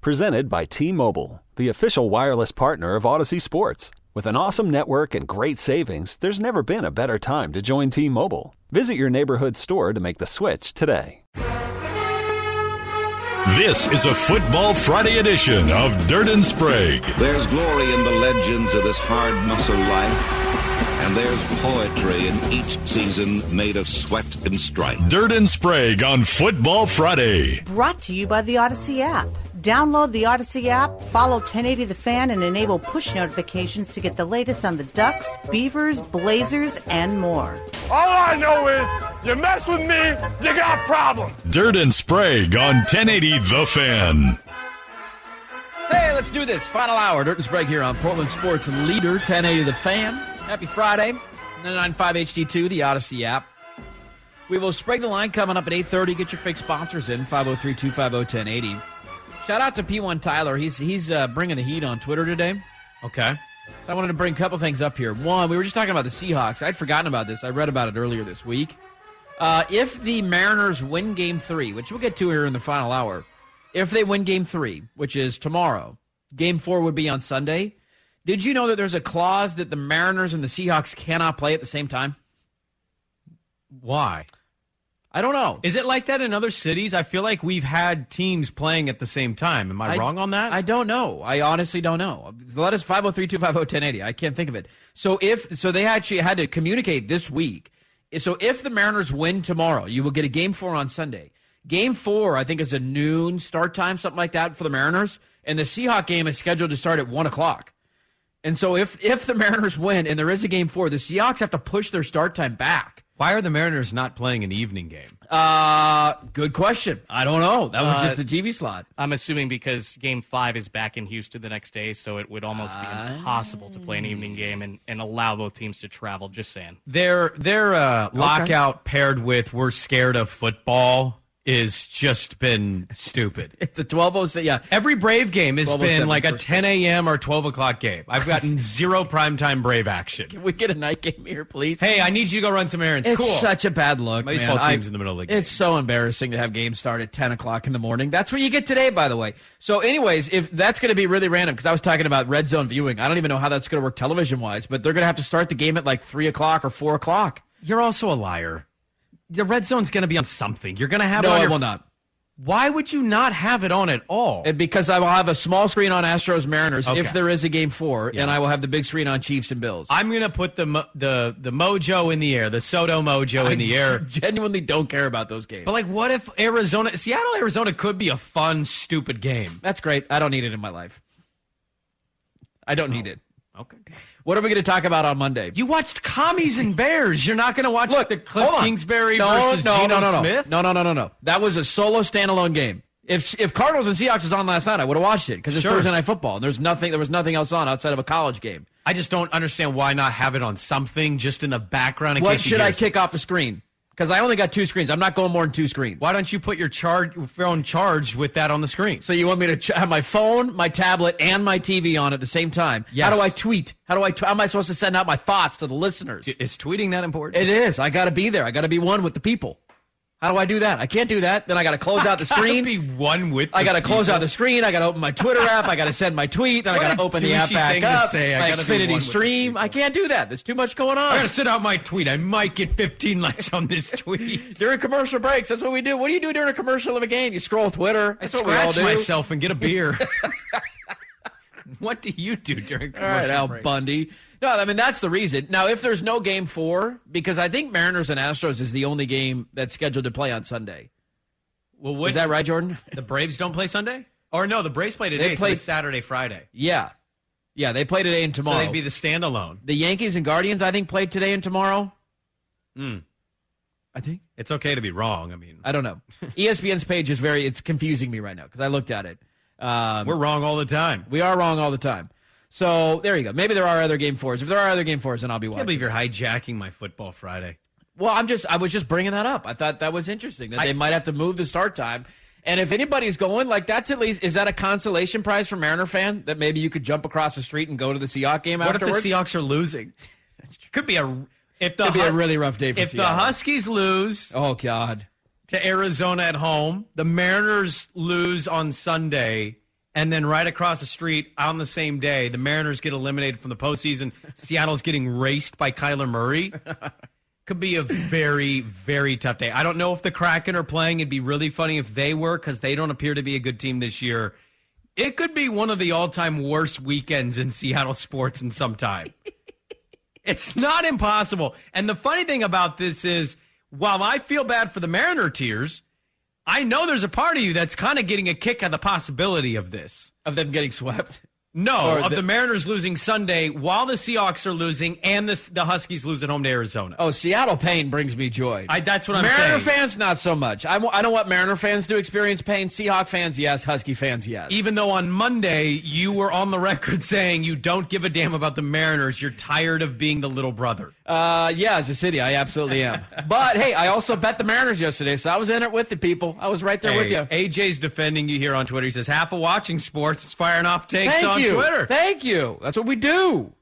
Presented by T Mobile, the official wireless partner of Audacy Sports. With an awesome network and great savings, there's never been a better time to join T Mobile. Visit your neighborhood store to make the switch today. This is a Football Friday edition of Dirt and Sprague. There's glory in the legends of this hard muscle life, and there's poetry in each season made of sweat and strife. Dirt and Sprague on Football Friday. Brought to you by the Audacy app. Download the Audacy app, follow 1080 The Fan, and enable push notifications to get the latest on the Ducks, Beavers, Blazers, and more. All I know is you mess with me, you got problems. Dirt and Sprague on 1080 The Fan. Hey, let's do this. Final hour. Dirt and Sprague here on Portland Sports Leader 1080 The Fan. Happy Friday. 995 HD2, the Audacy app. We will Sprague the line coming up at 8.30. Get your fake sponsors in, 503-250-1080. Shout out to P1 Tyler. He's he's uh, bringing the heat on Twitter today. Okay. So I wanted to bring a couple things up here. One, we were just talking about the Seahawks. I'd forgotten about this. I read about it earlier this week. Uh, if the Mariners win Game Three, which we'll get to here in the final hour, if they win Game Three, which is tomorrow, Game Four would be on Sunday. Did you know that there's a clause that the Mariners and the Seahawks cannot play at the same time? Why? I don't know. Is it like that in other cities? I feel like we've had teams playing at the same time. Am I, wrong on that? I don't know. I honestly don't know. Let us 503-250-1080. I can't think of it. So if so they actually had to communicate this week. So if the Mariners win tomorrow, you will get a game 4 on Sunday. Game 4 I think is a noon start time something like that for the Mariners and the Seahawk game is scheduled to start at 1 o'clock. And so if if the Mariners win and there is a game 4, the Seahawks have to push their start time back. Why are the Mariners not playing an evening game? Uh, good question. I don't know. That was Uh, just the TV slot. I'm assuming because Game Five is back in Houston the next day, so it would almost be Ah. impossible to play an evening game and, and allow both teams to travel. Just saying. Their their uh, lockout paired with we're scared of football is just been stupid. It's a 1206. Yeah. Every Brave game has oh been like a 10 a.m. or 12 o'clock game. I've gotten zero primetime Brave action. Can we get a night game here, please? Hey, I need you to go run some errands. It's cool. such a bad look. My baseball man. team's I- in the middle of the game. It's so embarrassing to have games start at 10 o'clock in the morning. That's what you get today, by the way. So, anyways, if that's going to be really random, because I was talking about red zone viewing, I don't even know how that's going to work television wise, but they're going to have to start the game at like 3 o'clock or 4 o'clock. You're also a liar. The red zone's going to be on something. You're going to have No, it on it your will not. Why would you not have it on at all? And because I will have a small screen on Astros Mariners Okay. if there is a game four, Yeah. and I will have the big screen on Chiefs and Bills. I'm going to put the the the mojo in the air, the Soto mojo in the air. genuinely don't care about those games. But like, what if Arizona, Seattle, Arizona could be a fun, stupid game? That's great. I don't need it in my life. I don't need it. Oh, okay. What are we going to talk about on Monday? You watched Commies and Bears. You're not going to watch Look, the Cliff. Kingsbury no, versus no, Geno no, no, no. Smith. No, no, no, no, no. That was a solo standalone game. If if Cardinals and Seahawks was on last night, I would have watched it because it's Sure. Thursday night football and there's nothing. There was nothing else on outside of a college game. I just don't understand why not have it on something just in the background. In What should I kick off the screen? Because I only got two screens. I'm not going more than two screens. Why don't you put your charge phone charged with that on the screen? So you want me to ch- have my phone, my tablet, and my TV on at the same time? Yes. How do I tweet? How do I? T- how am I supposed to send out my thoughts to the listeners? Is tweeting that important? It is. I got to be there. I got to be one with the people. How do I do that? I can't do that. Then I got to close out the screen. be one with. I got to close out the screen. I got to open my Twitter app. I got to send my tweet. Then I got to open the app back up. say. I My gotta be one Xfinity the stream. I can't do that. There's too much going on. I gotta send out my tweet. I might get 15 likes on this tweet. during commercial breaks, that's what we do. What do you do during a commercial of a game? You scroll Twitter. I That's scratch myself and get a beer. what do you do during All right, commercial Al break? Bundy. No, I mean that's the reason. Now, if there's no game four, because I think Mariners and Astros is the only game that's scheduled to play on Sunday. Well, what, Is that right, Jordan? The Braves don't play Sunday? Or no, the Braves play today. They play- it's Saturday, Friday. Yeah, yeah. They play today and So tomorrow. they'd be the standalone. the Yankees and Guardians, I think, played today and tomorrow. Mm. I think. It's okay to be wrong. I mean, I don't know. ESPN's page is very. It's confusing me right now because I looked at it. Um, We're wrong all the time. we are wrong all the time. So there you go. Maybe there are other game fours. If there are other game fours, then I'll be I watching. can't believe you're hijacking my football Friday. Well, I'm just I was just bringing that up. I thought that was interesting that they might have to move the start time. And if anybody's going, like that's at least is that a consolation prize for Mariner fan that maybe you could jump across the street and go to the Seahawks game What afterwards? if the Seahawks are losing? Could be a if the Could be a really rough day for if the Huskies lose oh God. to Arizona at home, the Mariners lose on Sunday, and then right across the street on the same day, the Mariners get eliminated from the postseason. Seattle's getting raced by Kyler Murray. Could be a very, very tough day. I don't know if the Kraken are playing. It'd be really funny if they were because they don't appear to be a good team this year. It could be one of the all-time worst weekends in Seattle sports in some time. It's not impossible. And the funny thing about this is, while I feel bad for the Mariner tears, I know there's a part of you that's kind of getting a kick at the possibility of this. Of them getting swept. No, Or of the- the, Mariners losing Sunday while the Seahawks are losing and the, the Huskies lose at home to Arizona. Oh, Seattle pain brings me joy. I, that's what I'm Mariner saying. Mariner fans, not so much. I, w- I don't want Mariner fans to experience pain. Seahawk fans, yes. Husky fans, yes. Even though on Monday you were on the record saying you don't give a damn about the Mariners, you're tired of being the little brother. Uh, yeah, as a city, I absolutely am. but hey, I also bet the Mariners yesterday, so I was in it with the people. I was right there with you. AJ's defending you here on Twitter. He says half of watching sports is firing off takes Thank on you. Twitter. Thank you. That's what we do.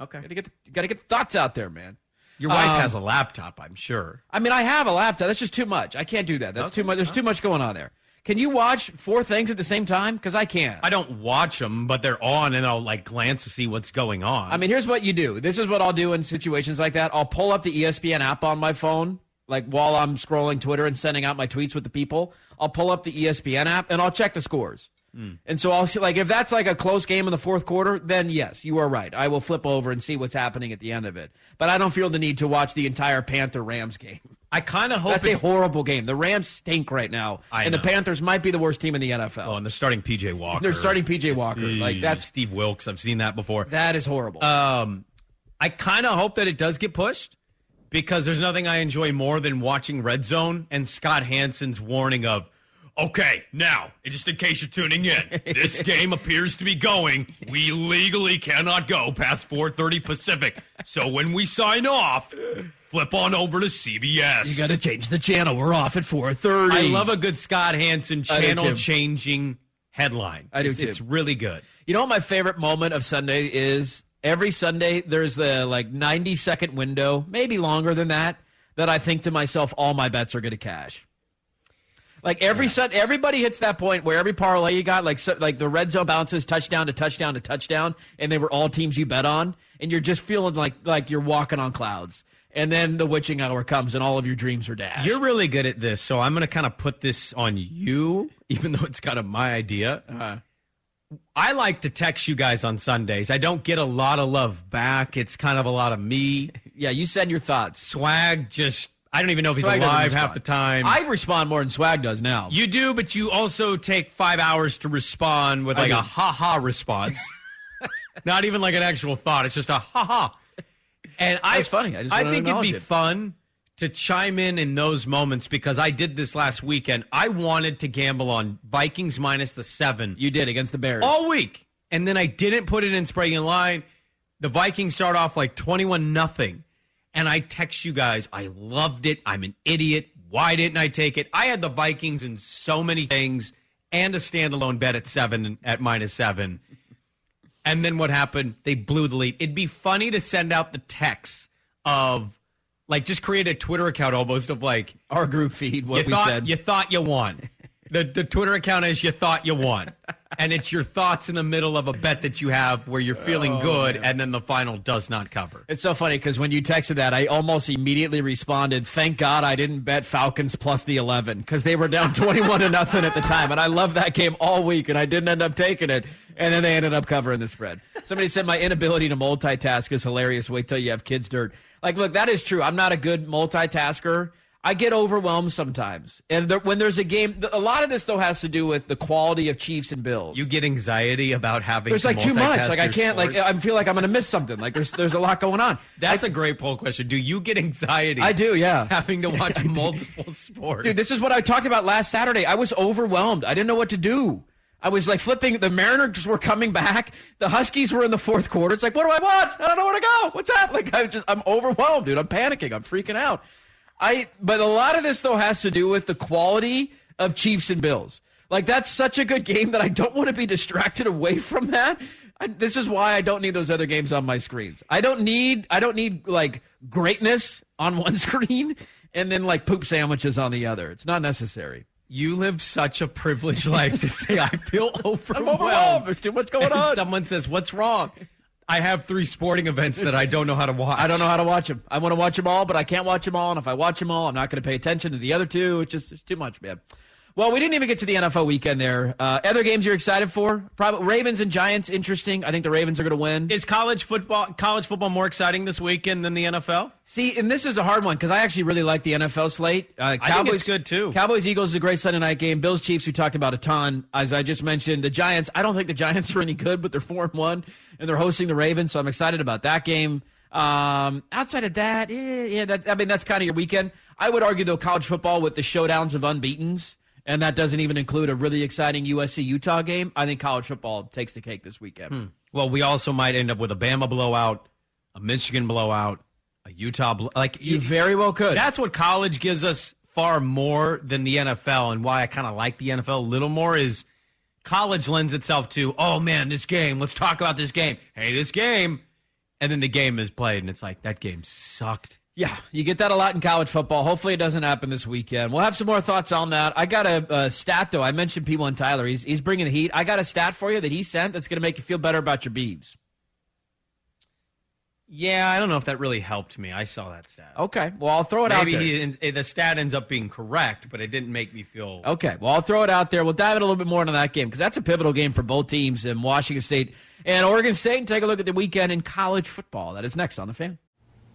okay. Got to get the, got to get the thoughts out there, man. Your wife Um, has a laptop, I'm sure. I mean, I have a laptop. That's just too much. I can't do that. That's too much. There's too much going on there. Can you watch four things at the same time? Because I can't. I don't watch them, but they're on, and I'll like glance to see what's going on. I mean, here's what you do. This is what I'll do in situations like that. I'll pull up the ESPN app on my phone, like while I'm scrolling Twitter and sending out my tweets with the people. I'll pull up the ESPN app and I'll check the scores. Hmm. And so I'll see, like, if that's like a close game in the fourth quarter, then yes, you are right. I will flip over and see what's happening at the end of it. But I don't feel the need to watch the entire Panther Rams game. I kind of hope That's it- a horrible game. The Rams stink right now, I and the. Panthers might be the worst team in the NFL. Oh, and they're starting PJ Walker. They're starting PJ Walker. Like, that's- Steve Wilks. I've seen that before. that is horrible. Um, I kind of hope that it does get pushed because there's nothing I enjoy more than watching Red Zone and Scott Hansen's warning of, okay, now, just in case you're tuning in, this game appears to be going. We legally cannot go past 4:30 Pacific. So when we sign off, flip on over to CBS. you got to change the channel. We're off at 4:30. I love a good Scott Hansen channel changing headline. I do it's, too. It's really good. You know what my favorite moment of Sunday is? Every Sunday, there's the like 90 second window, maybe longer than that, that I think to myself, all my bets are going to cash. Like every Sun, everybody hits that point where every parlay you got, like so, like the red zone bounces touchdown to touchdown to touchdown, and they were all teams you bet on, and you're just feeling like like you're walking on clouds. And then the witching hour comes, and all of your dreams are dashed. You're really good at this, so I'm going to kind of put this on you, even though it's kind of my idea. Uh-huh. I like to text you guys on Sundays. I don't get a lot of love back. It's kind of a lot of me. yeah, you send your thoughts. Swag just, I don't even know if he's Swag alive half the time. I respond more than Swag does now. you do, but you also take five hours to respond with I like do. a ha ha response. Not even like an actual thought. It's just a ha ha. And I, That's funny. I just I think it'd be it. fun to chime in in those moments because I did this last weekend. I wanted to gamble on Vikings minus the seven you did against the Bears. all week, and then I didn't put it in spreading in line. The Vikings start off like twenty-one nothing, and I text you guys. I loved it. I'm an idiot. Why didn't I take it? I had the Vikings in so many things and a standalone bet at seven at minus seven. And then what happened? They blew the lead. It'd be funny to send out the text of like just create a Twitter account almost of like Our group feed, what we thought said. you thought you won. The the Twitter account is you thought you won. And it's your thoughts in the middle of a bet that you have where you're feeling oh, good and then the final does not cover. It's so funny because when you texted that, I almost immediately responded, "Thank God I didn't bet Falcons plus the 11 because they were down 21 to nothing at the time, and I loved that game all week, and I didn't end up taking it, and then they ended up covering the spread." Somebody said my inability to multitask is hilarious. Wait till you have kids dirt. Like, look, that is true. I'm not a good multitasker. I get overwhelmed sometimes, and there, when there's a game, a lot of this though has to do with the quality of Chiefs and Bills. You get anxiety about having there's to like too much. Like I can't. Like. I feel like I'm going to miss something. Like there's there's a lot going on. That's a great poll question. Do you get anxiety? I do. Yeah. Having to watch multiple sports. Dude, this is what I talked about last Saturday. I was overwhelmed. I didn't know what to do. I was like flipping. The Mariners were coming back. The Huskies were in the fourth quarter. It's like, what do I watch? I don't know where to go. What's that? Like, I'm just, I'm overwhelmed, dude. I'm panicking. I'm freaking out. I, but a lot of this though has to do with the quality of Chiefs and Bills. Like, that's such a good game that I don't want to be distracted away from that. I, this is why I don't need those other games on my screens. I don't need, I don't need like greatness on one screen and then like poop sandwiches on the other. It's not necessary. You live such a privileged life to say I feel overwhelmed. I'm overwhelmed. There's too much going And on. Someone says, "What's wrong?" I have three sporting events that I don't know how to watch. I don't know how to watch them. I want to watch them all, but I can't watch them all. And if I watch them all, I'm not going to pay attention to the other two. It's just it's too much, man. Well, we didn't even get to the NFL weekend there. Uh, other games you're excited for? Probably Ravens and Giants. Interesting. I think the Ravens are going to win. Is college football college football more exciting this weekend than the NFL? See, and this is a hard one because I actually really like the NFL slate. Uh, I think it's good, too. Cowboys Eagles is a great Sunday night game. Bills Chiefs we talked about a ton. As I just mentioned, the Giants. I don't think the Giants are any good, but they're four and one, and they're hosting the Ravens, so I'm excited about that game. Um, outside of that, eh, yeah, that, I mean that's kind of your weekend. I would argue though college football with the showdowns of unbeaten's, and that doesn't even include a really exciting USC Utah game. I think college football takes the cake this weekend. Hmm. Well, we also might end up with a Bama blowout, a Michigan blowout, a Utah blow- like You very well could. That's what college gives us far more than the NFL, and why I kind of like the NFL a little more is college lends itself to, oh man, this game. Let's talk about this game. Hey, this game, and then the game is played, and it's like that game sucked. Yeah, you get that a lot in college football. Hopefully, it doesn't happen this weekend. We'll have some more thoughts on that. I got a, a stat though. I mentioned P one Tyler. He's he's bringing the heat. I got a stat for you that he sent that's going to make you feel better about your Beavs. Yeah, I don't know if that really helped me. I saw that stat. Okay, well I'll throw it Maybe out there. he, eh, the stat ends up being correct, but it didn't make me feel. Okay, well I'll throw it out there. We'll dive in a little bit more into that game because that's a pivotal game for both teams in Washington State and Oregon State. And take a look at the weekend in college football. That is next on the fan.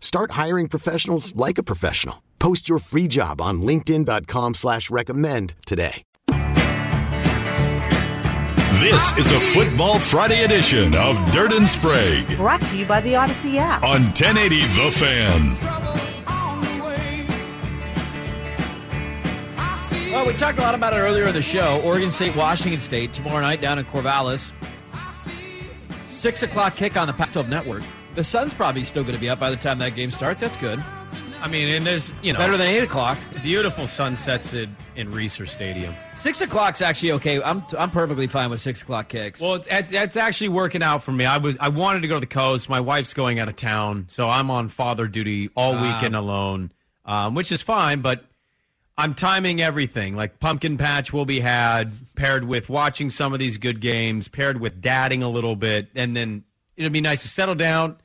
Start hiring professionals like a professional. Post your free job on linkedin.com slash recommend today. This is a Football Friday edition of Dirt and Sprague Brought to you by the Audacy app. on 1080 The Fan. Well, we talked a lot about it earlier in the show. Oregon State, Washington State tomorrow night down in Corvallis. Six o'clock kick on the Pac-12 Network. The sun's probably still going to be up by the time that game starts. That's good. I mean, and there's you know Better than eight o'clock. beautiful sunsets in, in Reser Stadium. Six o'clock's actually okay. I'm I'm perfectly fine with six o'clock kicks. Well, it's actually working out for me. I was I wanted to go to the coast. My wife's going out of town, so I'm on father duty all Ah. weekend alone, um, which is fine. But I'm timing everything. Like pumpkin patch will be had paired with watching some of these good games, paired with dadding a little bit, and then it'll be nice to settle down.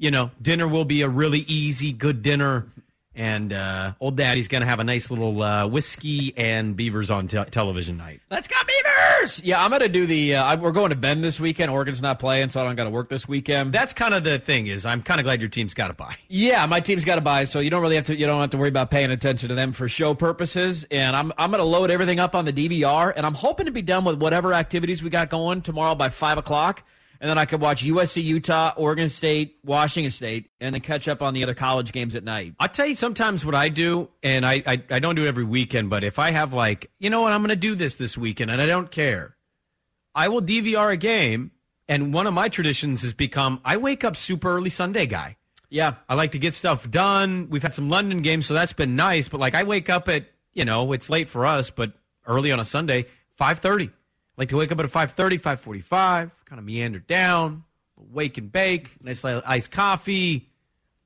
You know, dinner will be a really easy, good dinner. And uh, old daddy's going to have a nice little uh, whiskey and beavers on te- television night. Let's go Beavers! Yeah, I'm going to do the. Uh, I- we're going to Bend this weekend. Oregon's not playing, so I don't got to work this weekend. That's kind of the thing. Is I'm kind of glad your team's got to buy. Yeah, my team's got to buy, so you don't really have to. You don't have to worry about paying attention to them for show purposes. And I'm I'm going to load everything up on the DVR, and I'm hoping to be done with whatever activities we got going tomorrow by five o'clock. And then I could watch USC, Utah, Oregon State, Washington State, and then catch up on the other college games at night. I'll tell you sometimes what I do, and I, I, I don't do it every weekend, but if I have like, you know what, I'm going to do this this weekend, and I don't care, I will DVR a game, and one of my traditions has become I wake up super early Sunday guy. Yeah. I like to get stuff done. We've had some London games, so that's been nice, but like I wake up at, you know, it's late for us, but early on a Sunday, 5.30. like to wake up at 5.30, 5.45, kind of meander down, wake and bake, nice little iced coffee,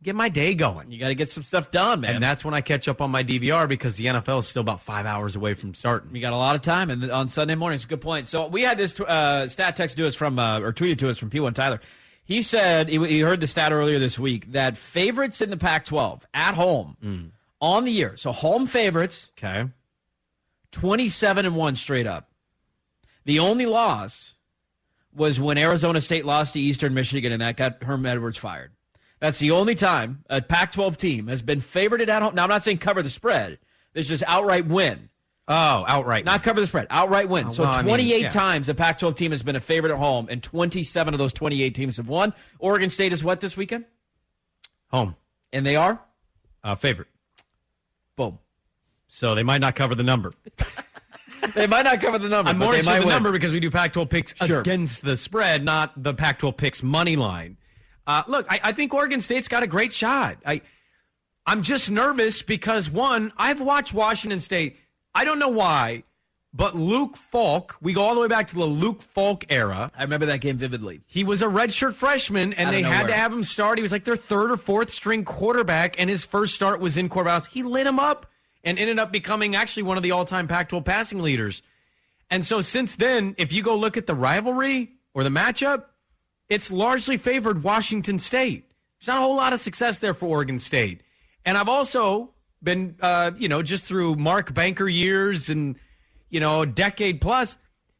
get my day going. You got to get some stuff done, man. And that's when I catch up on my DVR because the NFL is still about five hours away from starting. You got a lot of time, and on Sunday morning, it's a good point. So we had this uh, stat text to us from, uh, or tweeted to us from P1 Tyler. He said he, he heard the stat earlier this week that favorites in the Pac-12 at home on the year, so home favorites, Okay. twenty-seven and one straight up. The only loss was when Arizona State lost to Eastern Michigan, and that got Herm Edwards fired. That's the only time a Pac-12 team has been favored at home. Now, I'm not saying cover the spread. There's just outright win. Oh, outright. Not cover the spread, outright win. Oh, so well, I mean, 28 yeah. times the Pac 12 team has been a favorite at home, and 27 of those 28 teams have won. Oregon State is what this weekend? Home. And they are? Uh, favorite. Boom. So they might not cover the number. They might not cover the number. I'm but more they interested might in the win. number because we do Pac-12 picks Sure. against the spread, not the Pac-12 picks money line. Uh, look, I, I think Oregon State's got a great shot. I, I'm just nervous because one, I've watched Washington State. I don't know why, but Luke Falk. We go all the way back to the Luke Falk era. I remember that game vividly. He was a redshirt freshman, and Out of they had to have him start. He was like their third or fourth string quarterback, and his first start was in Corvallis. He lit him up and ended up becoming actually one of the all-time Pac-12 passing leaders. And so since then, if you go look at the rivalry or the matchup, it's largely favored Washington State. There's not a whole lot of success there for Oregon State. And I've also been, uh, you know, just through Mark Banker years and, you know, a decade plus,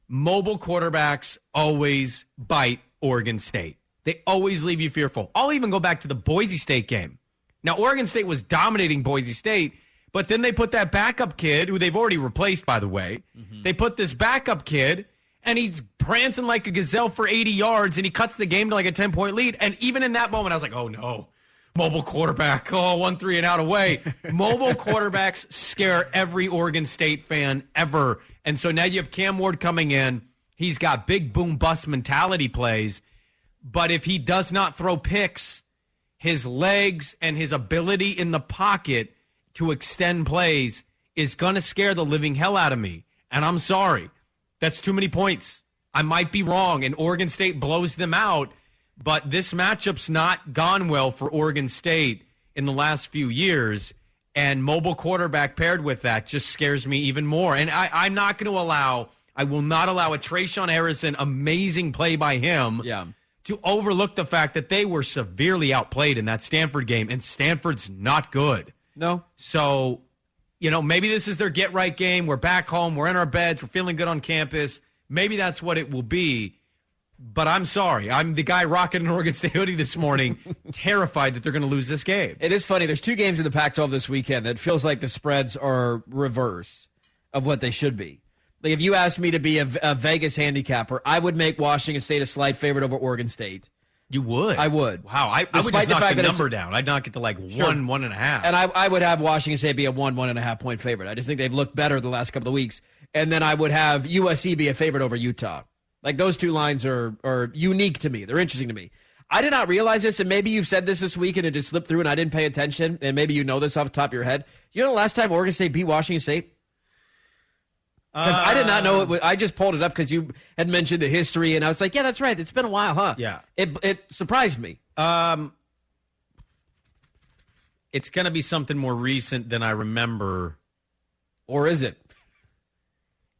mobile quarterbacks always bite Oregon State. They always leave you fearful. I'll even go back to the Boise State game. Now, Oregon State was dominating Boise State, but then they put that backup kid, who they've already replaced, by the way. Mm-hmm. They put this backup kid, and he's prancing like a gazelle for 80 yards, and he cuts the game to like a 10 point lead. And even in that moment, I was like, oh no, mobile quarterback. Oh, one three and out away. mobile quarterbacks scare every Oregon State fan ever. And so now you have Cam Ward coming in. He's got big boom bust mentality plays. But if he does not throw picks, his legs and his ability in the pocket to extend plays is going to scare the living hell out of me. And I'm sorry. That's too many points. I might be wrong, and Oregon State blows them out, but this matchup's not gone well for Oregon State in the last few years. And mobile quarterback paired with that just scares me even more. And I, I'm not going to allow, I will not allow a Tre'Shaun Harrison amazing play by him Yeah. to overlook the fact that they were severely outplayed in that Stanford game, and Stanford's not good. No. So, you know, maybe this is their get right game. We're back home. We're in our beds. We're feeling good on campus. Maybe that's what it will be. But I'm sorry. I'm the guy rocking an Oregon State hoodie this morning, terrified that they're going to lose this game. It is funny. There's two games in the Pac 12 this weekend that feels like the spreads are reverse of what they should be. Like, if you asked me to be a, a Vegas handicapper, I would make Washington State a slight favorite over Oregon State. You would? I would. Wow. I, I would just the knock fact the number down. I'd knock it to like Sure. one, one and a half. And I, I would have Washington State be a one, one and a half point favorite. I just think they've looked better the last couple of weeks. And then I would have USC be a favorite over Utah. Like those two lines are are unique to me. They're interesting to me. I did not realize this, and maybe you've said this this week and it just slipped through and I didn't pay attention, and maybe you know this off the top of your head. You know the last time Oregon State beat Washington State? Because I did not know it. Was, I just pulled it up because you had mentioned the history, and I was like, "Yeah, that's right. It's been a while, huh?" Yeah. It it surprised me. Um, it's going to be something more recent than I remember. Or is it?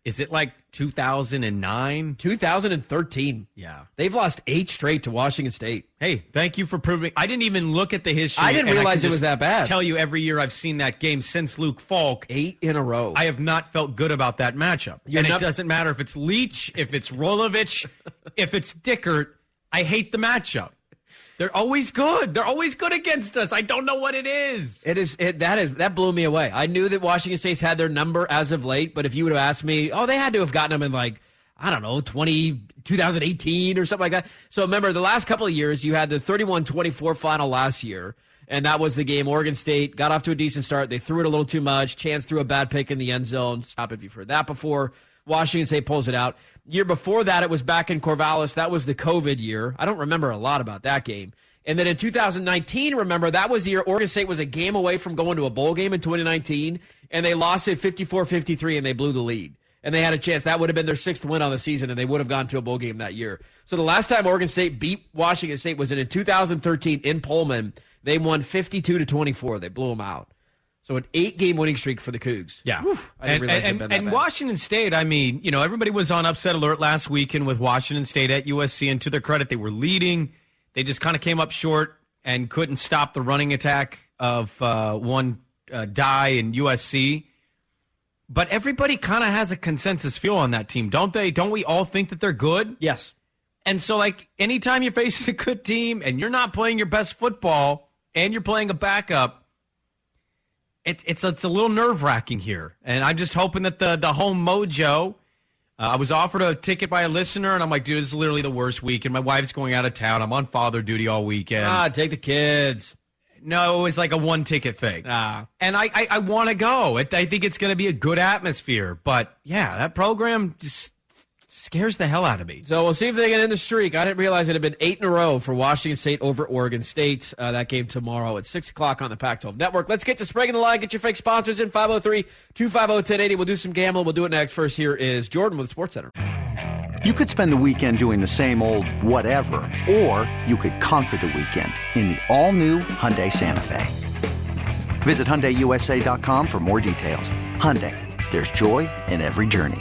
Is it like 2009? 2013. Yeah. They've lost eight straight to Washington State. Hey, thank you for proving. I didn't even look at the history. I didn't realize can it was that bad. Tell you every year I've seen that game since Luke Falk. Eight in a row. I have not felt good about that matchup. You're and not- it doesn't matter if it's Leach, if it's Rolovich, if it's Dickert. I hate the matchup. They're always good. They're always good against us. I don't know what it is. It is it, that is that blew me away. I knew that Washington State's had their number as of late, but if you would have asked me, oh, they had to have gotten them in like I don't know, 20, 2018 or something like that. So remember, the last couple of years, you had the 31 24 final last year, and that was the game. Oregon State got off to a decent start. They threw it a little too much. Chance threw a bad pick in the end zone. Stop if you've heard that before. Washington State pulls it out. Year before that, it was back in Corvallis. That was the COVID year. I don't remember a lot about that game. And then in 2019, remember, that was the year Oregon State was a game away from going to a bowl game in 2019, and they lost it 54 53, and they blew the lead. And they had a chance. That would have been their sixth win on the season, and they would have gone to a bowl game that year. So the last time Oregon State beat Washington State was in 2013 in Pullman. They won 52 to 24. They blew them out. So an eight game winning streak for the Cougs. Yeah. Didn't and, realize and, it'd been that and bad. Washington State, I mean, you know, everybody was on upset alert last weekend with Washington State at USC, and to their credit, they were leading. They just kind of came up short and couldn't stop the running attack of uh, one uh, Dye in USC. But everybody kind of has a consensus feel on that team, don't they? Don't we all think that they're good? Yes. And so, like, anytime you're facing a good team and you're not playing your best football and you're playing a backup, it, it's it's a little nerve wracking here, and I'm just hoping that the the home mojo. Uh, I was offered a ticket by a listener, and I'm like, dude, this is literally the worst week, and my wife's going out of town. I'm on father duty all weekend. Ah, take the kids. No, it was like a one ticket thing. Ah. And I I, I want to go. It, I think it's going to be a good atmosphere, but yeah, that program just scares the hell out of me. So we'll see if they get in the streak. I didn't realize it had been eight in a row for Washington State over Oregon State. Uh, that game tomorrow at 6 o'clock on the Pac 12 Network. Let's get to Sprague in the Line. Get your fake sponsors in 503 250 1080. We'll do some gambling. We'll do it next. First, here is Jordan with Sports Center. You could spend the weekend doing the same old whatever, or you could conquer the weekend in the all-new Hyundai Santa Fe. Visit HyundaiUSA.com for more details. Hyundai, there's joy in every journey.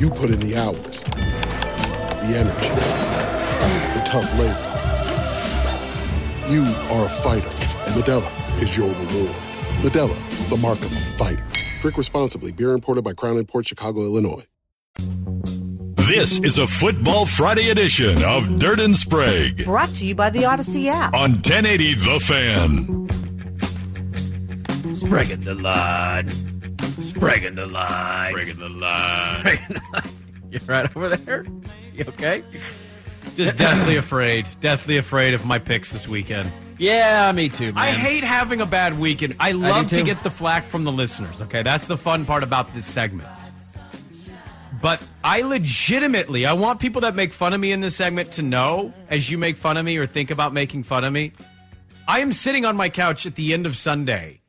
You put in the hours, the energy, the tough labor. You are a fighter, and Modelo is your reward. Modelo, the mark of a fighter. Drink responsibly. Beer imported by Crown Port Chicago, Illinois. This is a Football Friday edition of Dirt and Sprague Brought to you by the Audacy app. on 1080 The Fan. Sprague the Mm-hmm. line. Sprague the line. Sprague the line. You right over there? You okay? Just deathly afraid. Deathly afraid of my picks this weekend. Yeah, me too, man. I hate having a bad weekend. I love to too. get the flack from the listeners. Okay, that's the fun part about this segment. But I legitimately, I want people that make fun of me in this segment to know, as you make fun of me or think about making fun of me, I am sitting on my couch at the end of Sunday,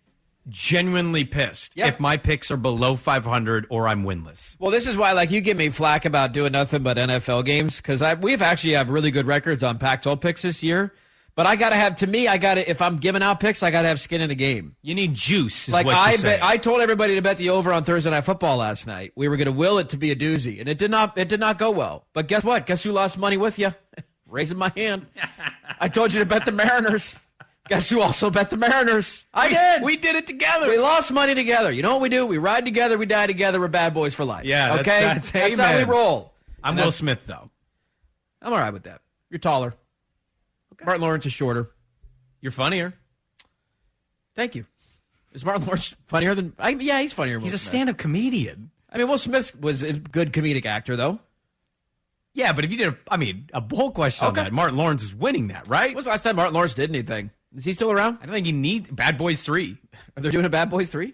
genuinely pissed if my picks are below 500 or I'm winless. Well, this is why, like, you give me flack about doing nothing but NFL games because we've actually have really good records on Pac-12 picks this year. But I gotta have, to me, I gotta. If I'm giving out picks, I gotta have skin in the game. You need juice. Is like what I bet, I told everybody to bet the over on Thursday Night Football last night. We were gonna will it to be a doozy, and it did not. It did not go well. But guess what? Guess who lost money with you? Raising my hand. I told you to bet the Mariners. Guess who also bet the Mariners? I We- did. we did it together. We lost money together. You know what we do? We ride together. We die together. We're bad boys for life. Yeah, that's- Okay. that's- how we roll. I'm Will Smith, though. I'm all right with that. You're taller. Martin Lawrence is shorter. You're funnier. Thank you. Is Martin Lawrence funnier than? I, yeah, he's funnier. Than He's Will a stand up comedian. I mean, Will Smith was a good comedic actor, though. Yeah, but if you did, a, I mean, a whole question Okay. on that, Martin Lawrence is winning that, right? When was the last time Martin Lawrence did anything? Is he still around? I don't think he needs Bad Boys 3. Are they doing a Bad Boys 3?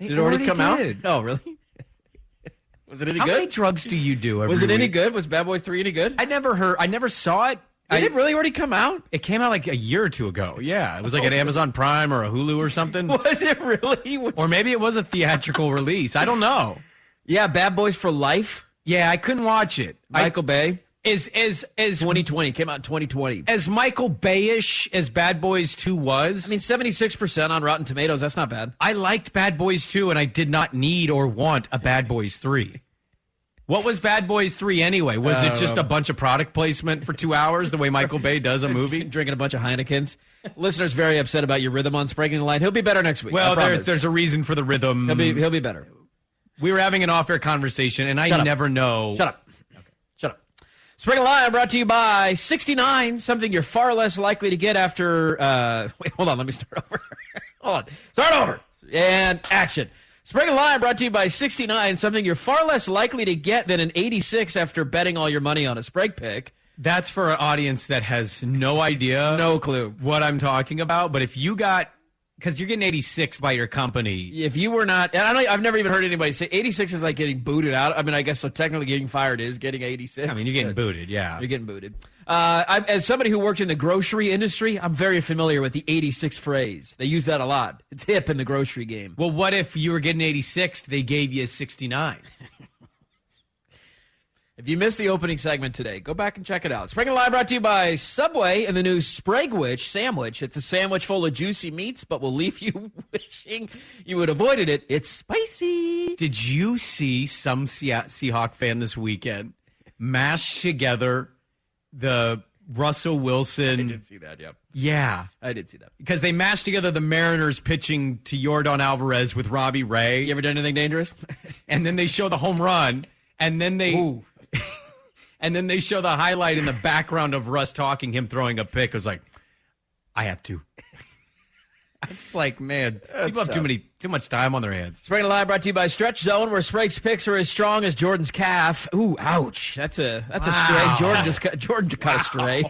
Did it already, come did. out? Oh, really? was it any How good? How many drugs do you do every was it any good? Was Bad Boys 3 any good? I never heard, I never saw it. Did I- it really already come out? It came out like a year or two ago. Yeah, it was like an oh. Amazon Prime or a Hulu or something. Was it really? Was- Or maybe it was a theatrical release. I don't know. yeah, Bad Boys for Life. Yeah, I couldn't watch it. Michael Bay is is is 2020 came out in 2020. as Michael Bayish as Bad Boys Two was. I mean, 76 percent on Rotten Tomatoes. That's not bad. I liked Bad Boys 2 and I did not need or want a Bad Boys 3. What was Bad Boys 3 anyway? Was it just a um, bunch of product placement for two hours the way Michael Bay does a movie? Drinking a bunch of Heinekens. Listeners very upset about your rhythm on Sprague the Line. He'll be better next week. Well, there, there's a reason for the rhythm. he'll be he'll be better. we were having an off air conversation and I up. never know. Shut up. Spring Line brought to you by 69, something you're far less likely to get after. Uh, wait, hold on. Let me start over. hold on. Start over. And action. Spring Line brought to you by 69, something you're far less likely to get than an 86 after betting all your money on a Sprague pick. That's for an audience that has no idea, No clue. what I'm talking about. But if you got, because you're getting 86 by your company, If you were not, and I don't, I've never even heard anybody say 86 is like getting booted out. I mean, I guess so technically getting fired is getting 86. I mean, you're getting booted, yeah. You're getting booted. Uh, I, as somebody who worked in the grocery industry, I'm very familiar with the 86 phrase. They use that a lot. It's hip in the grocery game. Well, what if you were getting 86, they gave you 69? If you missed the opening segment today, go back and check it out. Spring Live brought to you by Subway and the new Spraguewich sandwich. It's a sandwich full of juicy meats, but will leave you wishing you would avoided it. It's spicy. Did you see some Se- Seahawk fan this weekend mash together the Russell Wilson? I did see that, yep. Yeah. I did see that. Because they mashed together the Mariners pitching to Yordan Alvarez with Robbie Ray. You ever done anything dangerous? and then they show the home run, and then they Ooh. and then they show the highlight in the background of Russ talking, him throwing a pick. It was like, I have to. It's like, man, people have too many too much time on their hands. Spring Live brought to you by Stretch Zone, where Sprague's picks are as strong as Jordan's calf. Ooh, ouch! That's a that's a stray. Jordan just Jordan just cut a stray.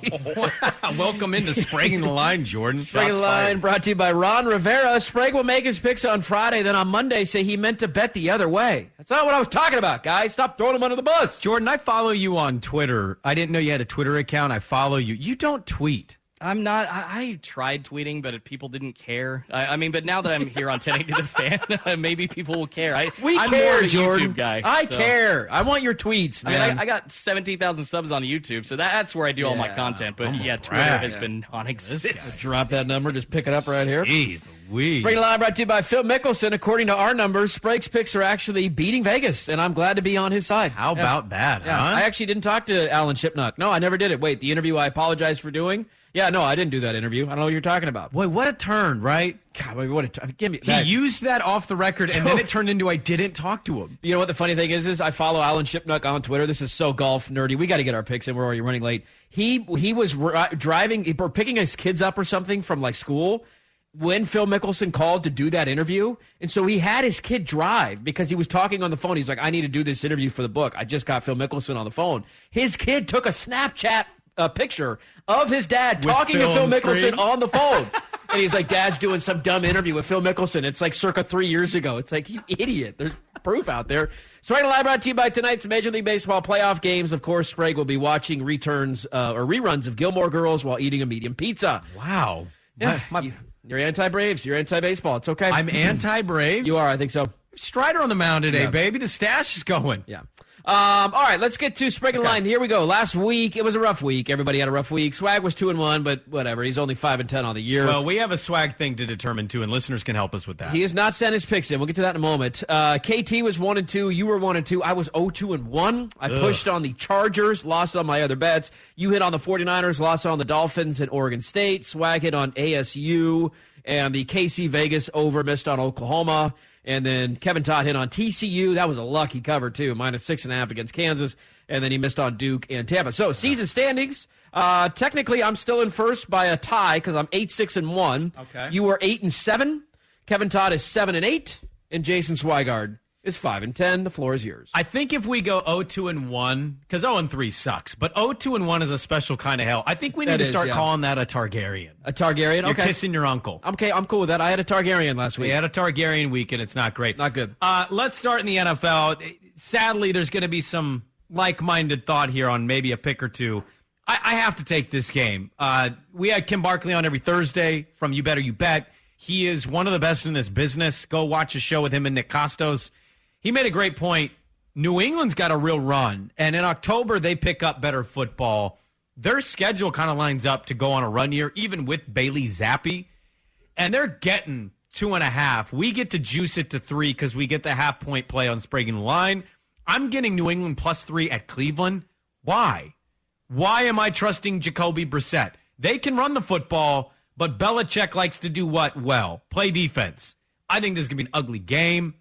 Welcome into spraying the line, Jordan. Sprague Shots Line fired. brought to you by Ron Rivera. Sprague will make his picks on Friday, then on Monday say he meant to bet the other way. That's not what I was talking about, guys. Stop throwing him under the bus. Jordan, I follow you on Twitter. I didn't know you had a Twitter account. I follow you. You don't tweet. I'm not. I, I tried tweeting, but people didn't care. I, I mean, but now that I'm here on 1080 The Fan, uh, maybe people will care. I, We I'm care, more of a Jordan. YouTube guy. I so- care. I want your tweets, I mean. I, I got 17,000 subs on YouTube, so that's where I do all my content. But Almost yeah, Twitter brag. has been non-existent. Drop that number. Just pick it up right here. Jeez Louise. Sprague Live brought to you by Phil Mickelson. According to our numbers, Sprague's picks are actually beating Vegas, and I'm glad to be on his side. How Yeah. about that, Yeah, huh? I actually didn't talk to Alan Shipnuck. No, I never did it. Wait, the interview I apologize for doing? Yeah, no, I didn't do that interview. I don't know what you're talking about. Boy, what a turn, right? God, what a t- give me He that- used that off the record, and then it turned into I didn't talk to him. You know what the funny thing is? Is I follow Alan Shipnuck on Twitter. This is so golf nerdy. We got to get our picks in. We're already running late. He he was ri- uh, driving or picking his kids up or something from like school when Phil Mickelson called to do that interview, and so he had his kid drive because he was talking on the phone. He's like, "I need to do this interview for the book. I just got Phil Mickelson on the phone." His kid took a Snapchat uh, picture of his dad With talking Phil to Phil on Mickelson screen? on the phone. And he's like, Dad's doing some dumb interview with Phil Mickelson. It's like circa three years ago. It's like, you idiot. There's proof out there. Sprague Live brought to you by tonight's Major League Baseball playoff games. Of course, Sprague will be watching returns uh, or reruns of Gilmore Girls while eating a medium pizza. Wow. Yeah, My- my- you- you're anti Braves. You're anti baseball. It's okay. I'm anti Braves. You are. I think so. Strider on the mound today, Yeah. baby. The stash is going. Yeah. Um, all right, let's get to Sprague and Line. Here we go. Last week, it was a rough week. Everybody had a rough week. Swag was two and one, but whatever. He's only five and ten on the year. Well, we have a swag thing to determine too, and listeners can help us with that. He has not sent his picks in. We'll get to that in a moment. Uh, KT was one and two. You were one and two. I was 0-2 and one. I Ugh. pushed on the Chargers, lost on my other bets. You hit on the 49ers, lost on the Dolphins and Oregon State. Swag hit on ASU and the KC Vegas over, missed on Oklahoma. And then Kevin Todd hit on TCU. That was a lucky cover too, minus six and a half against Kansas. And then he missed on Duke and Tampa. So season standings. Uh, technically, I'm still in first by a tie because I'm eight six and one. Okay. You are eight and seven. Kevin Todd is seven and eight, and Jason Swigard is five and ten. The floor is yours. I think if we go 0-2 and 1, because 0 and 3 sucks, but 0-2 and 1 is a special kind of hell. I think we need That to is, start yeah. calling that a Targaryen. A Targaryen. You're okay. kissing your uncle. I'm okay. I'm cool with that. I had a Targaryen last week. We had a Targaryen week, and it's not great. Not good. Uh, let's start in the NFL. Sadly, there's going to be some like-minded thought here on maybe a pick or two. I, I have to take this game. Uh, we had Kim Barkley on every Thursday from You Better You Bet. He is one of the best in this business. Go watch a show with him and Nick Kostos. He made a great point. New England's got a real run, and in October they pick up better football. Their schedule kind of lines up to go on a run year, even with Bailey Zappe, and they're getting two and a half. We get to juice it to three because we get the half point play on Sprague the line. I'm getting New England plus three at Cleveland. Why? Why am I trusting Jacoby Brissett? They can run the football, but Belichick likes to do what? Well, play defense. I think this is going to be an ugly game.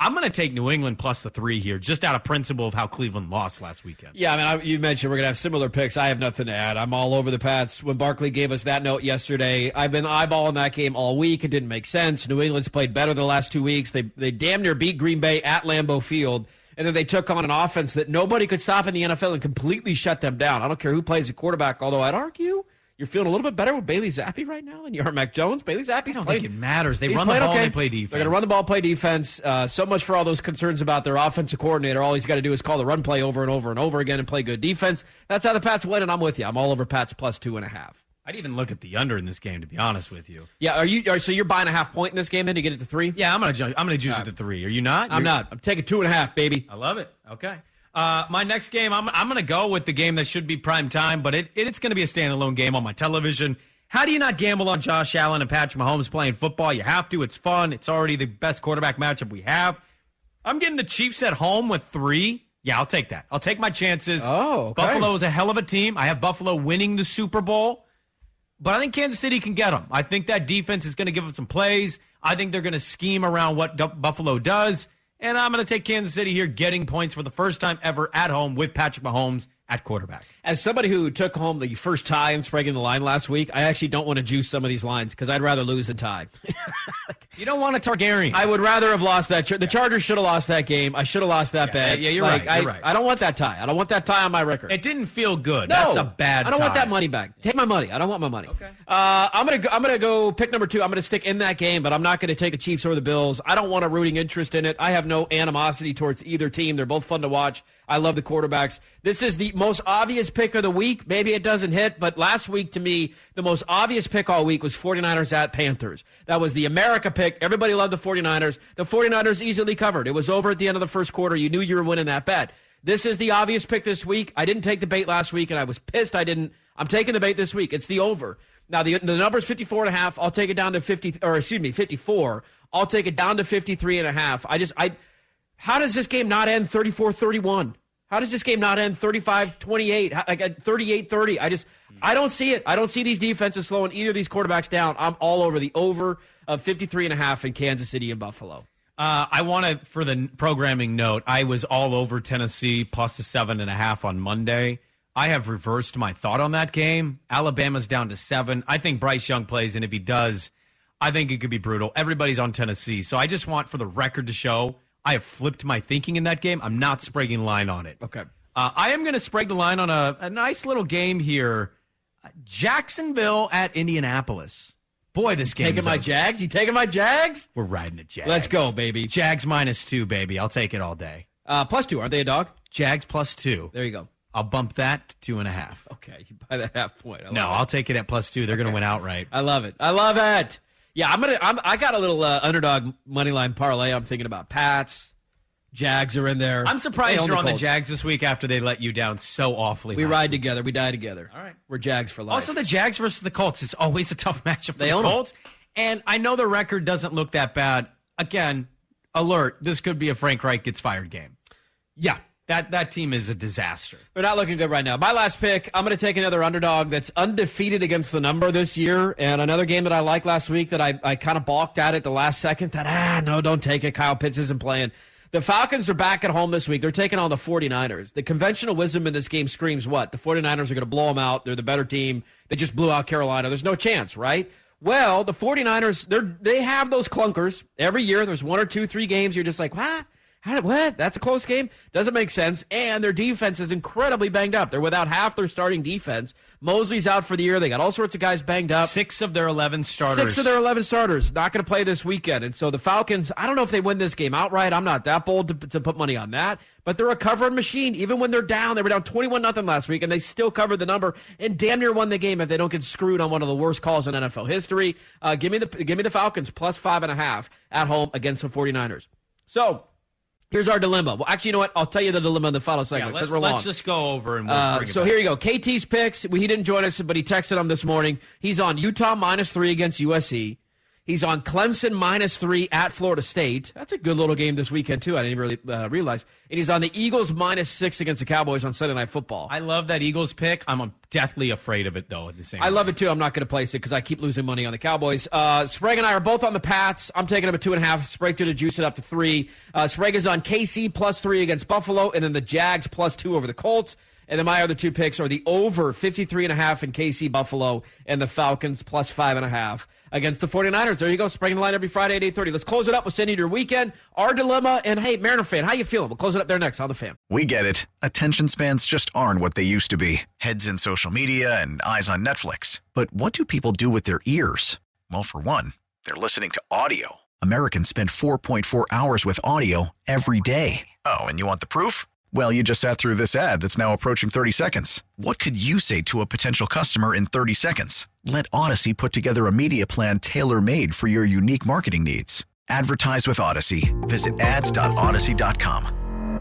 I'm going to take New England plus the three here, just out of principle of how Cleveland lost last weekend. Yeah, I mean, I, you mentioned we're going to have similar picks. I have nothing to add. I'm all over the Pats. When Barkley gave us that note yesterday, I've been eyeballing that game all week. It didn't make sense. New England's played better the last two weeks. They they damn near beat Green Bay at Lambeau Field, and then they took on an offense that nobody could stop in the NFL and completely shut them down. I don't care who plays the quarterback, although I'd argue you're feeling a little bit better with Bailey Zappe right now than you are Mac Jones. Bailey Zappe. I don't think it matters. They run the ball, okay. they play defense. They're going to run the ball, play defense. Uh, so much for all those concerns about their offensive coordinator. All he's got to do is call the run play over and over and over again and play good defense. That's how the Pats win, and I'm with you. I'm all over Pats plus two and a half. I'd even look at the under in this game, to be honest with you. Yeah, are you? Are, so you're buying a half point in this game then to get it to three? Yeah, I'm gonna. I'm gonna juice it to three. Are you not? I'm You're- not. I'm taking two and a half, baby. I love it. Okay. Uh, my next game, I'm, I'm going to go with the game that should be prime time, but it, it it's going to be a standalone game on my television. How do you not gamble on Josh Allen and Patrick Mahomes playing football? You have to. It's fun. It's already the best quarterback matchup we have. I'm getting the Chiefs at home with three. Yeah, I'll take that. I'll take my chances. Oh, okay. Buffalo is a hell of a team. I have Buffalo winning the Super Bowl, but I think Kansas City can get them. I think that defense is going to give them some plays. I think they're going to scheme around what Buffalo does. And I'm going to take Kansas City here, getting points for the first time ever at home with Patrick Mahomes at quarterback. As somebody who took home the first tie and spreading the line last week, I actually don't want to juice some of these lines because I'd rather lose than tie. you don't want a Targaryen. I would rather have lost that. The Chargers should have lost that game. I should have lost that Yeah, bet. yeah, you're Like, right, you're I, right. I don't want that tie. I don't want that tie on my record. It didn't feel good. No, That's a bad I don't want that money back. Take my money. I don't want my money. Okay. Uh, I'm gonna go, I'm gonna go pick number two. I'm gonna stick in that game, but I'm not gonna take the Chiefs or the Bills. I don't want a rooting interest in it. I have no animosity towards either team. They're both fun to watch. I love the quarterbacks. This is the most obvious pick of the week. Maybe it doesn't hit, but last week to me, the most obvious pick all week was 49ers at Panthers. That was the America pick. Everybody loved the 49ers. The 49ers easily covered. It was over at the end of the first quarter. You knew you were winning that bet. This is the obvious pick this week. I didn't take the bait last week, and I was pissed I didn't. I'm taking the bait this week. It's the over. Now, the, the number's 54 and a half. I'll take it down to 50, or excuse me, 54. I'll take it down to 53 and a half. I just, I, how does this game not end 34 31? How does this game not end 35 28, like 38 30? I just, I don't see it. I don't see these defenses slowing either of these quarterbacks down. I'm all over the over of 53 and a half in Kansas City and Buffalo. Uh, I want to, for the programming note, I was all over Tennessee plus the seven and a half on Monday. I have reversed my thought on that game. Alabama's down to seven. I think Bryce Young plays, and if he does, I think it could be brutal. Everybody's on Tennessee. So I just want for the record to show I have flipped my thinking in that game. I'm not spragging line on it. Okay. Uh, I am going to sprag the line on a, a nice little game here. Jacksonville at Indianapolis. Boy, this game Taking my Jags? You taking my Jags? We're riding the Jags. Let's go, baby. Jags minus two, baby. I'll take it all day. Uh, plus two. Aren't they a dog? Jags plus two. There you go. I'll bump that to two and a half. Okay, you buy that half point. No. I'll take it at plus two. They're going to win outright. I love it. I love it. Yeah, I'm gonna. I'm, I got a little uh, underdog money line parlay. I'm thinking about Pats. Jags are in there. I'm surprised you're on the Colts. Jags this week after they let you down so awfully. We ride week. together. We die together. All right. We're Jags for life. Also, the Jags versus the Colts is always a tough matchup for They the. Colts. And I know the record doesn't look that bad. Again, alert: this could be a Frank Reich gets fired game. yeah, That that team is a disaster. they're not looking good right now. My last pick. I'm going to take another underdog that's undefeated against the number this year, and another game that I liked last week that I I kind of balked at at the last second. That ah no, don't take it. Kyle Pitts isn't playing. The Falcons are back at home this week. They're taking on the 49ers. The conventional wisdom in this game screams what? The 49ers are going to blow them out. They're the better team. They just blew out Carolina. There's no chance, right? Well, the 49ers, they're, they have those clunkers. Every year, there's one or two, three games. You're just like, what? How what? That's a close game? Doesn't make sense. And their defense is incredibly banged up. They're without half their starting defense. Mosley's out for the year. They got all sorts of guys banged up. Six of their eleven starters. Six of their 11 starters not going to play this weekend. And so the Falcons, I don't know if they win this game outright. I'm not that bold to, to put money on that. But they're a covering machine. Even when they're down, they were down 21 nothing last week, and they still covered the number and damn near won the game if they don't get screwed on one of the worst calls in NFL history. Uh, give me the give me the Falcons plus five and a half at home against the 49ers. So Here's our dilemma. Well, actually, you know what? I'll tell you the dilemma in the final segment let's, we're long. let's just go over and we'll Uh, so here you go. KT's picks. He didn't join us, but he texted him this morning. He's on Utah minus three against USC. He's on Clemson minus three at Florida State. That's a good little game this weekend too. I didn't really uh, realize. And he's on the Eagles minus six against the Cowboys on Sunday Night Football. I love that Eagles pick. I'm deathly afraid of it though. At the same, I love it too. I'm not going to place it because I keep losing money on the Cowboys. Uh, Sprague and I are both on the Pats. I'm taking them at two and a half. Sprague to juice it up to three. Uh, Sprague is on KC plus three against Buffalo, and then the Jags plus two over the Colts. And then my other two picks are the over 53 and a half in KC Buffalo and the Falcons plus five and a half against the 49ers. There you go. In the line every Friday at 8.30. Let's close it up with you your weekend, our dilemma, and hey, Mariner fan, how you feeling? We'll close it up there next on the fan. We get it. Attention spans just aren't what they used to be heads in social media and eyes on Netflix. But what do people do with their ears? Well, for one, they're listening to audio. Americans spend 4.4 hours with audio every day. Oh, and you want the proof? Well, you just sat through this ad that's now approaching 30 seconds. What could you say to a potential customer in 30 seconds? Let Audacy put together a media plan tailor made for your unique marketing needs. Advertise with Audacy. Visit ads.audacy.com.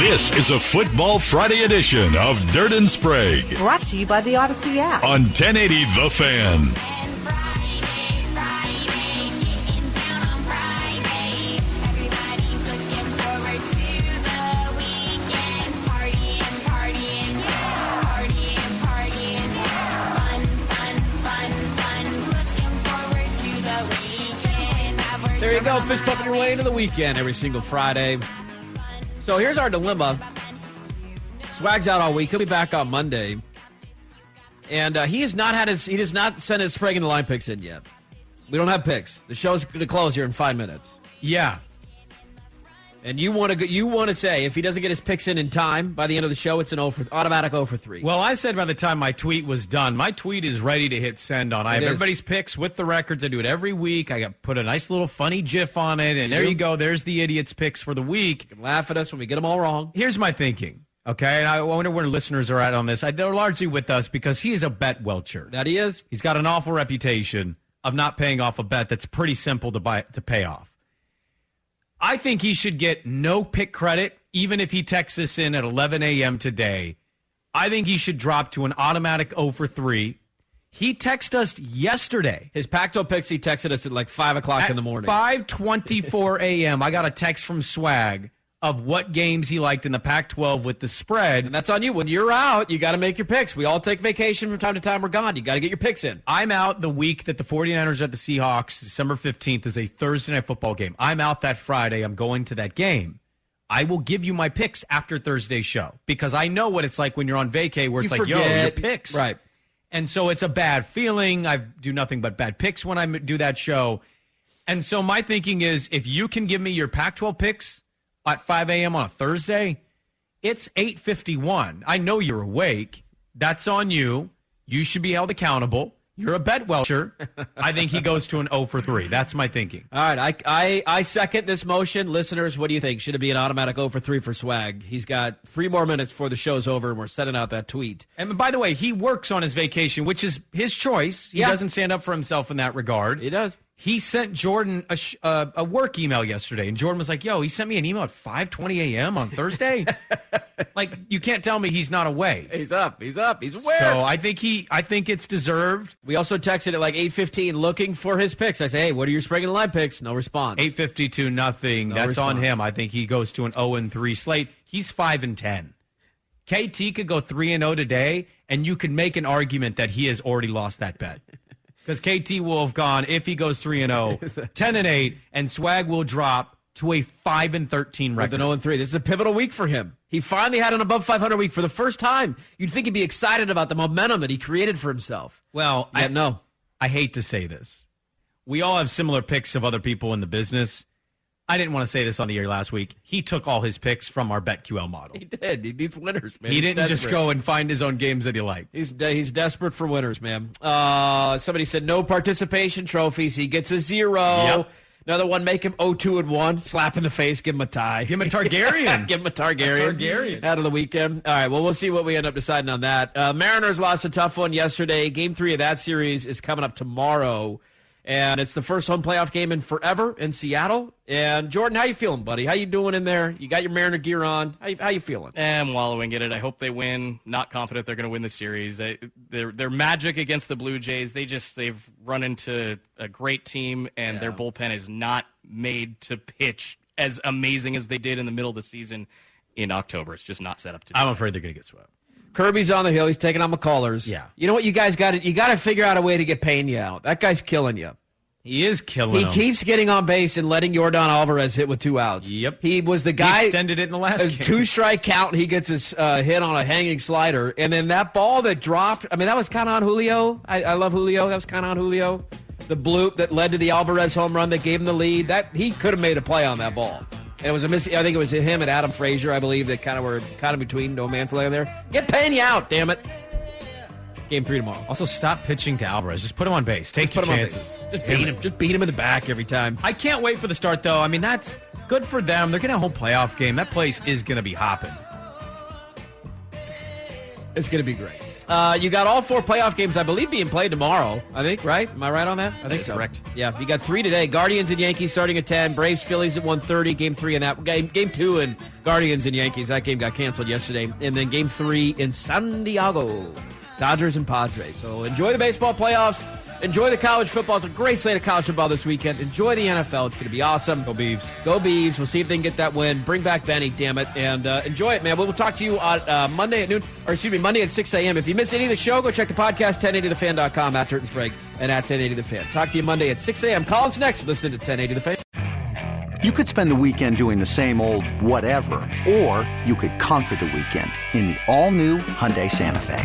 This is a Football Friday edition of Dirt and Sprague Brought to you by the Audacy app. on 1080 The Fan. Go, fist bumping your way into the weekend every single Friday. So here's our dilemma. Swag's out all week. He'll be back on Monday, and uh, he has not had his. He does not send his Sprague in the line picks in yet. We don't have picks. The show's going to close here in five minutes. Yeah. And you want to you want to say if he doesn't get his picks in in time by the end of the show, it's an 0 for, automatic 0 for three. Well, I said by the time my tweet was done, my tweet is ready to hit send on. I It have is. everybody's picks with the records. I do it every week. I got put a nice little funny GIF on it, and You there you go. There's the idiots' picks for the week. You can laugh at us when we get them all wrong. Here's my thinking. Okay, and I wonder where listeners are at on this. I, they're largely with us because he is a bet welcher. That he is. He's got an awful reputation of not paying off a bet that's pretty simple to buy to pay off. I think he should get no pick credit, even if he texts us in at 11 a.m. today. I think he should drop to an automatic 0 for 3. He texted us yesterday. His Pacto Pixie texted us at like 5 o'clock At in the morning. 5:24 a.m. I got a text from Swag of what games he liked in the Pac-12 with the spread. And that's on you. When you're out, you got to make your picks. We all take vacation from time to time. We're gone. You got to get your picks in. I'm out the week that the 49ers are at the Seahawks. December 15th is a Thursday night football game. I'm out that Friday. I'm going to that game. I will give you my picks after Thursday's show because I know what it's like when you're on vacay where it's You like, yo, your picks. Right. And so it's a bad feeling. I do nothing but bad picks when I do that show. And so my thinking is if you can give me your Pac 12 picks at 5 a.m. on a Thursday, it's 8.51. I know you're awake. That's on you. You should be held accountable. You're a bet welcher. I think he goes to an 0 for 3. That's my thinking. All right, I, I I second this motion. Listeners, what do you think? Should it be an automatic 0 for 3 for Swag? He's got three more minutes before the show's over, and we're sending out that tweet. And by the way, he works on his vacation, which is his choice. He Yeah. doesn't stand up for himself in that regard. He does. He sent Jordan a, sh- uh, a work email yesterday, and Jordan was like, "Yo, he sent me an email at 5:20 a.m. on Thursday. like, you can't tell me he's not away. He's up. He's up. He's aware. So I think he, I think it's deserved. we also texted at like 8.15 looking for his picks. I say, hey, what are your in the line picks? No response. 852 nothing. No That's on him. I think he goes to an 0 and 3 slate. He's 5 and 10. KT could go 3 and 0 today and you could make an argument that he has already lost that bet. Cuz KT will have gone if he goes 3 and 0, 10 and 8 and Swag will drop to a 5 and 13 record. With an 0 and 3. This is a pivotal week for him. He finally had an above 500 week for the first time. You'd think he'd be excited about the momentum that he created for himself. Well, Yeah, I know. I hate to say this. We all have similar picks of other people in the business. I didn't want to say this on the air last week. He took all his picks from our BetQL model. He did. He needs winners, man. He He's didn't just go and find his own games that he liked. He's de- he's desperate for winners, man. Uh, somebody said no participation trophies. He gets a zero. Yep. Another one, make him 0-2 and one. Slap in the face, give him a tie. Give him a Targaryen. give him a Targaryen. A Targaryen. Out of the weekend. All right, well, we'll see what we end up deciding on that. Uh, Mariners lost a tough one yesterday. Game three of that series is coming up tomorrow. And it's the first home playoff game in forever in Seattle. And Jordan, how you feeling, buddy? How you doing in there? You got your Mariner gear on. How you, how you feeling? I'm wallowing in it. I hope they win. Not confident they're going to win the series. I, their their magic against the Blue Jays. They just they've run into a great team, and their bullpen is not made to pitch as amazing as they did in the middle of the season in October. It's just not set up to. do I'm that. afraid they're going to get swept. Kirby's on the hill. He's taking on McCullers. Yeah. You know what? You guys got to you got to figure out a way to get Pena out. That guy's killing you. He is killing He them. keeps getting on base and letting Yordan Alvarez hit with two outs. Yep. He was the guy. extended it in the last game. Two strike count. He gets his uh, hit on a hanging slider, and then that ball that dropped. I mean, that was kind of on Julio. I, I love Julio. That was kind of on Julio. The bloop that led to the Alvarez home run that gave him the lead. That he could have made a play on that ball. And it was a miss. I think it was him and Adam Frazier, I believe, that kind of were kind of between no man's land there. Get Pena out, damn it. Game three tomorrow. Also, stop pitching to Alvarez. Just put him on base. Take Just your chances. Just beat him. Just beat him in the back every time. I can't wait for the start, though. I mean, that's good for them. They're getting a whole playoff game. That place is going to be hopping. It's going to be great. Uh, you got all four playoff games, I believe, being played tomorrow. I think, right? Am I right on that? I think so. correct. Yeah, you got three today. Guardians and Yankees starting at ten. Braves, Phillies at one thirty. Game three in that game. Game two and Guardians and Yankees. That game got canceled yesterday. And then game three in San Diego. Dodgers and Padres. So enjoy the baseball playoffs. Enjoy the college football. It's a great slate of college football this weekend. Enjoy the NFL. It's going to be awesome. Go Beavs. Go Beavs. We'll see if they can get that win. Bring back Benny, damn it. And uh, enjoy it, man. We will talk to you on uh, Monday at noon, or excuse me, Monday at 6 a.m. If you miss any of the show, go check the podcast, 1080thefan.com, at Turton Sprague, and at 1080 The Fan. Talk to you Monday at 6 a.m. Collins next. Listening to 1080 The Fan. You could spend the weekend doing the same old whatever, or you could conquer the weekend in the all-new Hyundai Santa Fe.